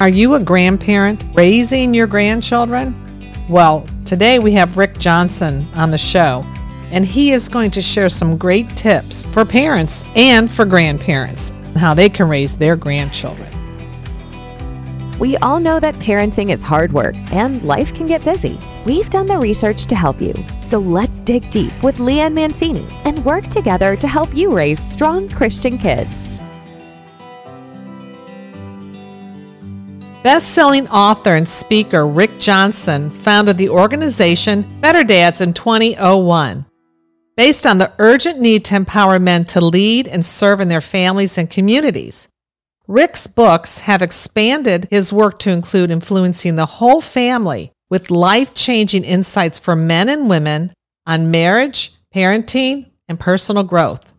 Are you a grandparent raising your grandchildren? Well, today we have Rick Johnson on the show, and he is going to share some great tips for parents and for grandparents how they can raise their grandchildren. We all know that parenting is hard work and life can get busy. We've done the research to help you. So let's dig deep with Leanne Mancini and work together to help you raise strong Christian kids. Best selling author and speaker Rick Johnson founded the organization Better Dads in 2001. Based on the urgent need to empower men to lead and serve in their families and communities. Rick's books have expanded his work to include influencing the whole family with life changing insights for men and women on marriage, parenting, and personal growth.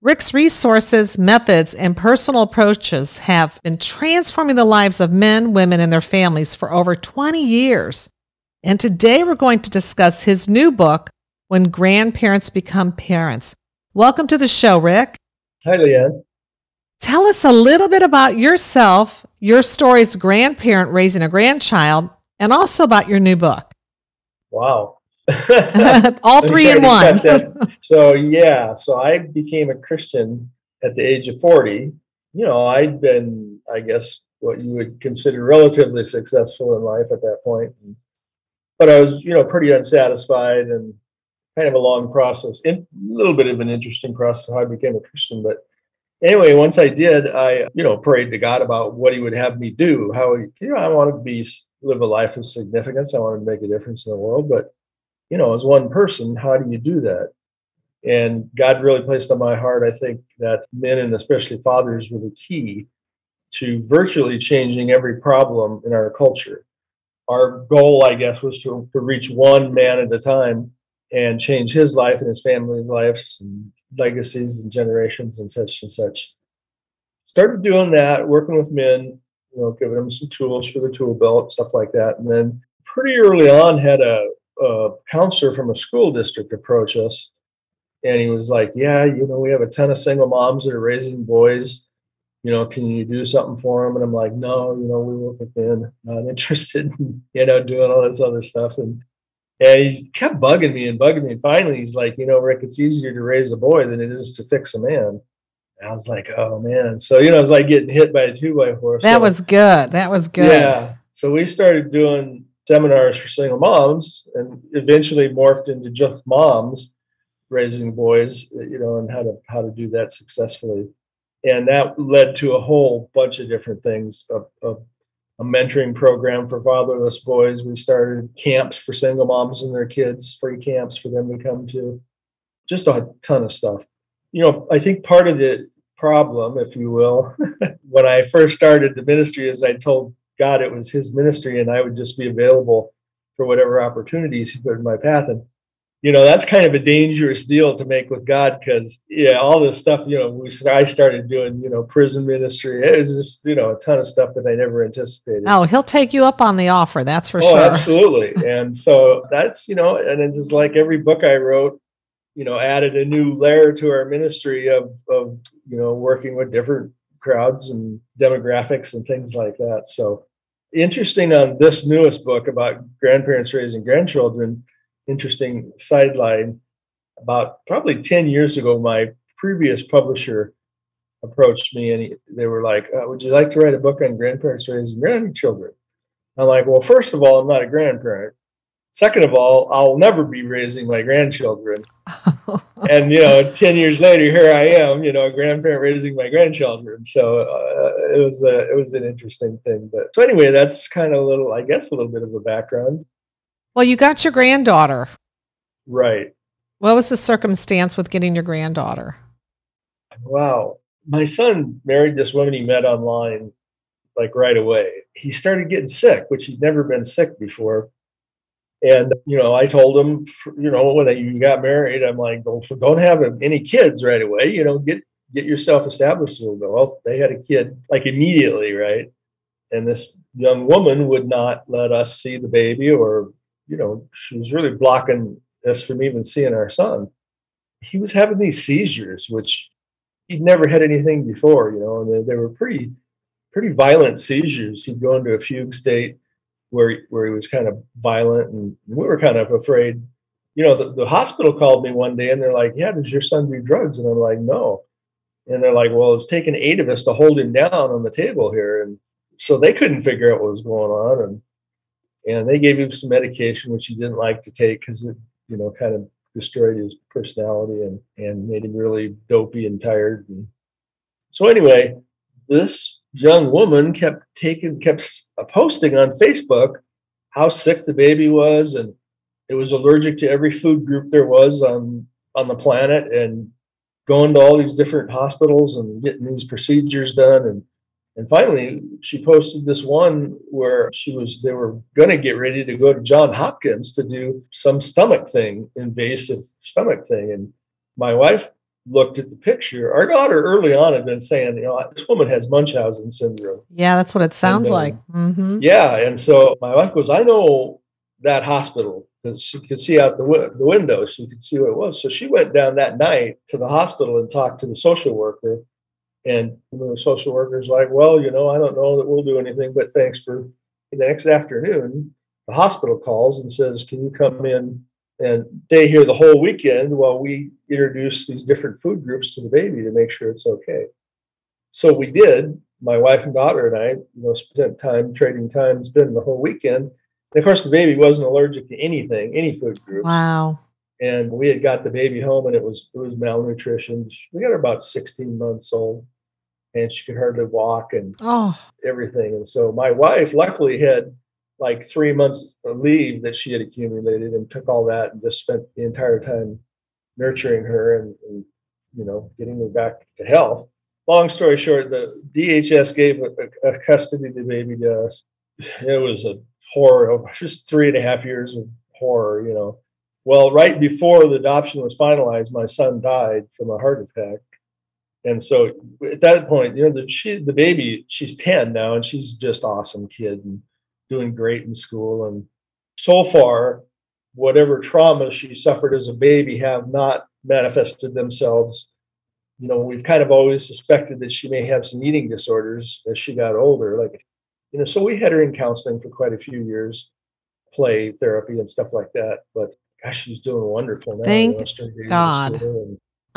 Rick's resources, methods, and personal approaches have been transforming the lives of men, women, and their families for over 20 years. And today we're going to discuss his new book, When Grandparents Become Parents. Welcome to the show, Rick. Hi, Leanne. Tell us a little bit about yourself, your story as grandparent raising a grandchild, and also about your new book. Wow. All three in one. so yeah, so I became a Christian at the age of 40. You know, I'd been, I guess, what you would consider relatively successful in life at that point. But I was, you know, pretty unsatisfied and kind of a long process, a little bit of an interesting process how I became a Christian. But anyway, once I did, I, you know, prayed to God about what He would have me do. How, you know, I wanted to be live a life of significance. I wanted to make a difference in the world, but you know, as one person, how do you do that? And God really placed on my heart, I think, that men and especially fathers were the key to virtually changing every problem in our culture. Our goal, I guess, was to, to reach one man at a time and change his life and his family's lives and legacies and generations and such and such. Started doing that, working with men, you know, giving them some tools for the tool belt, stuff like that. And then pretty early on had a a counselor from a school district approach us and he was like, Yeah, you know, we have a ton of single moms that are raising boys. You know, can you do something for them? And I'm like, No, you know, we work with men, not interested in, you know, doing all this other stuff. And and he kept bugging me and bugging me. And finally, he's like, You know, Rick, it's easier to raise a boy than it is to fix a man. And I was like, Oh man. So, you know, it's like getting hit by a two by four. That so, was good. That was good. Yeah. So we started doing seminars for single moms and eventually morphed into just moms raising boys you know and how to how to do that successfully. And that led to a whole bunch of different things a, a, a mentoring program for fatherless boys. We started camps for single moms and their kids free camps for them to come to. Just a ton of stuff. You know i think part of the problem if you will when i first started the ministry is i told God it was his ministry and I would just be available for whatever opportunities he put in my path. And, you know, that's kind of a dangerous deal to make with God because, yeah, all this stuff, you know, we, I started doing, you know, prison ministry. It was just, you know, a ton of stuff that I never anticipated. Oh, he'll take you up on the offer. That's for oh, sure. Absolutely. and so that's, you know, and it is just like every book I wrote, you know, added a new layer to our ministry of, of, you know, working with different crowds and demographics and things like that. So interesting on this newest book about grandparents raising grandchildren, interesting sideline. About probably 10 years ago, my previous publisher approached me and he, they were like, uh, Would you like to write a book on grandparents raising grandchildren? I'm like, Well, first of all, I'm not a grandparent. Second of all, I'll never be raising my grandchildren. and you know, ten years later, here I am, you know, a grandparent raising my grandchildren. So uh, it was a it was an interesting thing. But so anyway, that's kind of a little, I guess, a little bit of a background. Well, you got your granddaughter, right? What was the circumstance with getting your granddaughter? Wow, my son married this woman he met online, like right away. He started getting sick, which he'd never been sick before and you know, I told him, you know, when you got married, I'm like, don't, don't have any kids right away. You know, get get yourself established a little bit. Well, they had a kid like immediately, right? And this young woman would not let us see the baby, or you know, she was really blocking us from even seeing our son. He was having these seizures, which he'd never had anything before, you know, and they, they were pretty pretty violent seizures. He'd go into a fugue state where where he was kind of violent, and we were kind of afraid. You know, the, the hospital called me one day and they're like, "Yeah, does your son do drugs?" And I'm like, "No." And they're like, "Well, it's taken eight of us to hold him down on the table here," and so they couldn't figure out what was going on, and and they gave him some medication which he didn't like to take because it, you know, kind of destroyed his personality and and made him really dopey and tired. And so anyway, this young woman kept taking kept uh, posting on Facebook how sick the baby was and it was allergic to every food group there was on on the planet and going to all these different hospitals and getting these procedures done and and finally she posted this one where she was they were going to get ready to go to John Hopkins to do some stomach thing invasive stomach thing and my wife looked at the picture, our daughter early on had been saying, you know, this woman has Munchausen syndrome. Yeah, that's what it sounds like. Mm-hmm. Yeah. And so my wife goes, I know that hospital because she could see out the, w- the window. She could see what it was. So she went down that night to the hospital and talked to the social worker. And the social worker's like, well, you know, I don't know that we'll do anything, but thanks for the next afternoon. The hospital calls and says, can you come in and stay here the whole weekend while we introduce these different food groups to the baby to make sure it's okay. So we did. My wife and daughter and I, you know, spent time trading time, spending the whole weekend. And of course, the baby wasn't allergic to anything, any food group. Wow. And we had got the baby home, and it was it was malnutrition. We got her about 16 months old, and she could hardly walk and oh. everything. And so my wife, luckily, had like three months of leave that she had accumulated and took all that and just spent the entire time nurturing her and, and you know getting her back to health. Long story short the dhs gave a, a custody of the baby to us it was a horror just three and a half years of horror you know. Well right before the adoption was finalized my son died from a heart attack. And so at that point you know the, she, the baby she's 10 now and she's just awesome kid and doing great in school. And so far, whatever trauma she suffered as a baby have not manifested themselves. You know, we've kind of always suspected that she may have some eating disorders as she got older. Like, you know, so we had her in counseling for quite a few years, play therapy and stuff like that. But gosh, she's doing wonderful now. Thank God.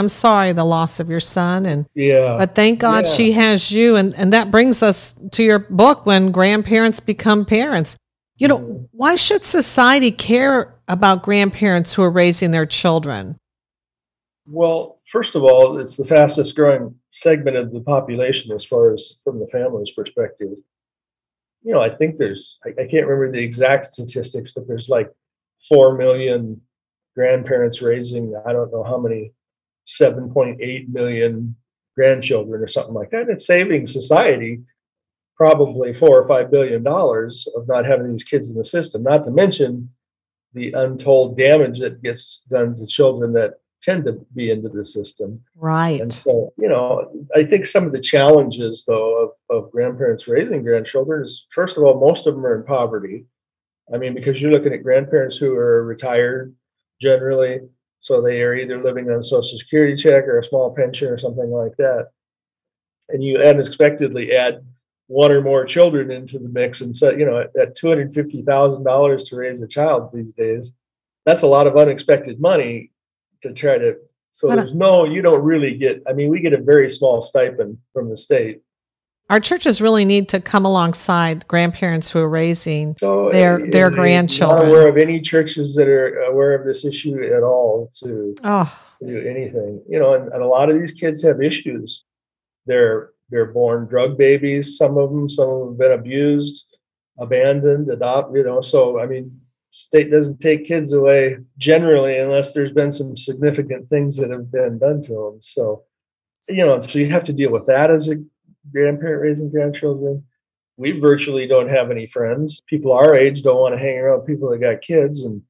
I'm sorry the loss of your son and yeah. But thank God yeah. she has you and and that brings us to your book when grandparents become parents. You know, mm-hmm. why should society care about grandparents who are raising their children? Well, first of all, it's the fastest growing segment of the population as far as from the family's perspective. You know, I think there's I, I can't remember the exact statistics, but there's like four million grandparents raising I don't know how many 7.8 million grandchildren or something like that. It's saving society probably four or five billion dollars of not having these kids in the system, not to mention the untold damage that gets done to children that tend to be into the system. Right. And so, you know, I think some of the challenges though of, of grandparents raising grandchildren is first of all, most of them are in poverty. I mean, because you're looking at grandparents who are retired generally, so they are either living on a social security check or a small pension or something like that. And you unexpectedly add one or more children into the mix and so you know at, at $250,000 to raise a child these days, that's a lot of unexpected money to try to so there's no you don't really get I mean we get a very small stipend from the state our churches really need to come alongside grandparents who are raising so, their their grandchildren. Not aware of any churches that are aware of this issue at all to, oh. do anything. You know, and, and, a lot of these kids have issues. They're they're born drug babies. Some of them, some of them have been abused, abandoned, adopted. You know, so I mean, state doesn't take kids away generally unless there's been some significant things that have been done to them. So, you know, so you have to deal with that as a grandparent raising grandchildren. We virtually don't have any friends. People our age don't want to hang around people that got kids, and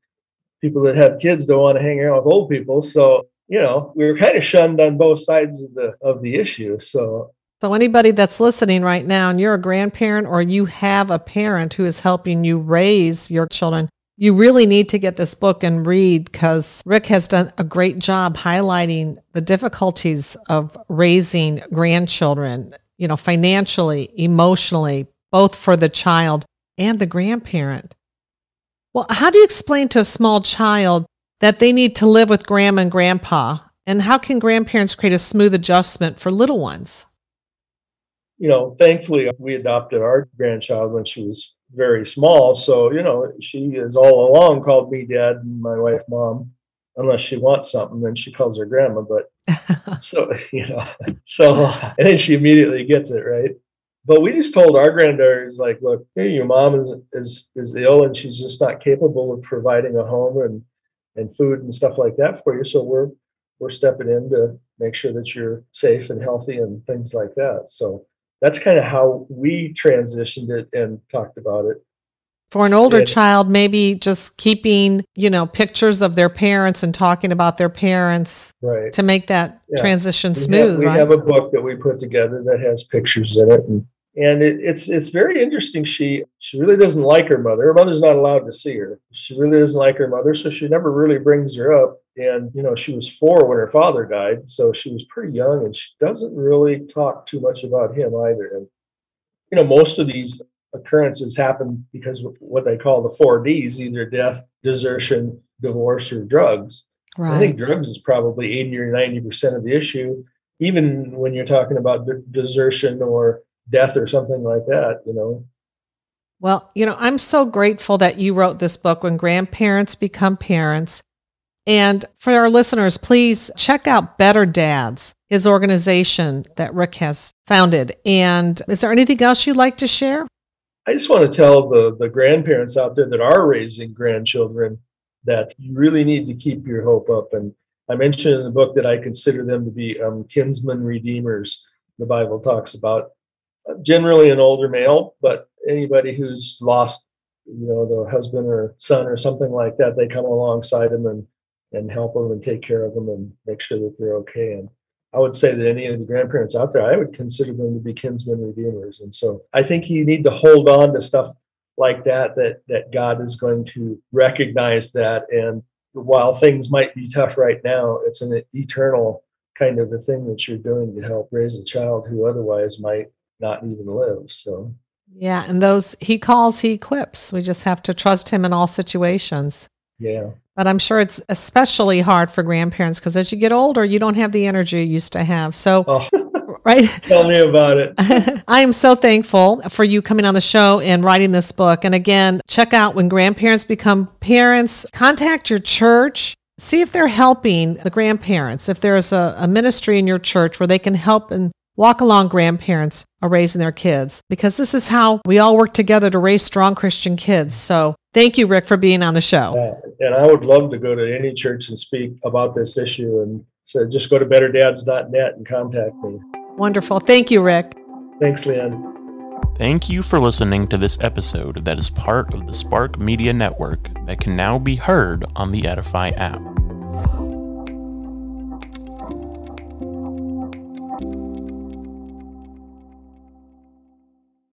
people that have kids don't want to hang around with old people. So, you know, we are kind of shunned on both sides of the of the issue. So so, anybody that's listening right now and you're a grandparent or you have a parent who is helping you raise your children, you really need to get this book and read because Rick has done a great job highlighting the difficulties of raising grandchildren you know, financially, emotionally, both for the child and the grandparent. Well, how do you explain to a small child that they need to live with grandma and grandpa? And how can grandparents create a smooth adjustment for little ones? You know, thankfully, we adopted our grandchild when she was very small. So, you know, she has all along called me dad and my wife mom. Unless she wants something, then she calls her grandma. But so, you know, so, and then she immediately gets it, right? But we just told our granddaughters, like, look, hey, your mom is, is, is ill and she's just not capable of providing a home and, and food and stuff like that for you. So we're, we're stepping in to make sure that you're safe and healthy and things like that. So that's kind of how we transitioned it and talked about it. For an older child, maybe just keeping, you know, pictures of their parents and talking about their parents right. to make that yeah. transition smooth. Have, we right? have a book that we put together that has pictures in it and and it, it's it's very interesting. She she really doesn't like her mother. Her mother's not allowed to see her. She really doesn't like her mother, so she never really brings her up. And you know, she was four when her father died, so she was pretty young, and she doesn't really talk too much about him either. And you know, most of these occurrences happen because of what they call the four Ds: either death, desertion, divorce, or drugs. Right. I think drugs is probably eighty or ninety percent of the issue, even when you're talking about de- desertion or death or something like that, you know. Well, you know, I'm so grateful that you wrote this book when grandparents become parents. And for our listeners, please check out Better Dads, his organization that Rick has founded. And is there anything else you'd like to share? I just want to tell the, the grandparents out there that are raising grandchildren that you really need to keep your hope up. And I mentioned in the book that I consider them to be um, kinsman redeemers. The Bible talks about generally an older male, but anybody who's lost, you know, the husband or son or something like that, they come alongside them and and help them and take care of them and make sure that they're okay. And I would say that any of the grandparents out there, I would consider them to be kinsmen redeemers. And so I think you need to hold on to stuff like that, that that God is going to recognize that. And while things might be tough right now, it's an eternal kind of a thing that you're doing to help raise a child who otherwise might not even live. So yeah, and those he calls, he equips. We just have to trust him in all situations. Yeah. But I'm sure it's especially hard for grandparents because as you get older, you don't have the energy you used to have. So, oh. right? Tell me about it. I am so thankful for you coming on the show and writing this book. And again, check out when grandparents become parents, contact your church. See if they're helping the grandparents. If there's a, a ministry in your church where they can help and walk along grandparents are raising their kids because this is how we all work together to raise strong Christian kids. So thank you, Rick, for being on the show. Yeah, and I would love to go to any church and speak about this issue. And so just go to betterdads.net and contact me. Wonderful. Thank you, Rick. Thanks, Leanne. Thank you for listening to this episode that is part of the Spark Media Network that can now be heard on the Edify app.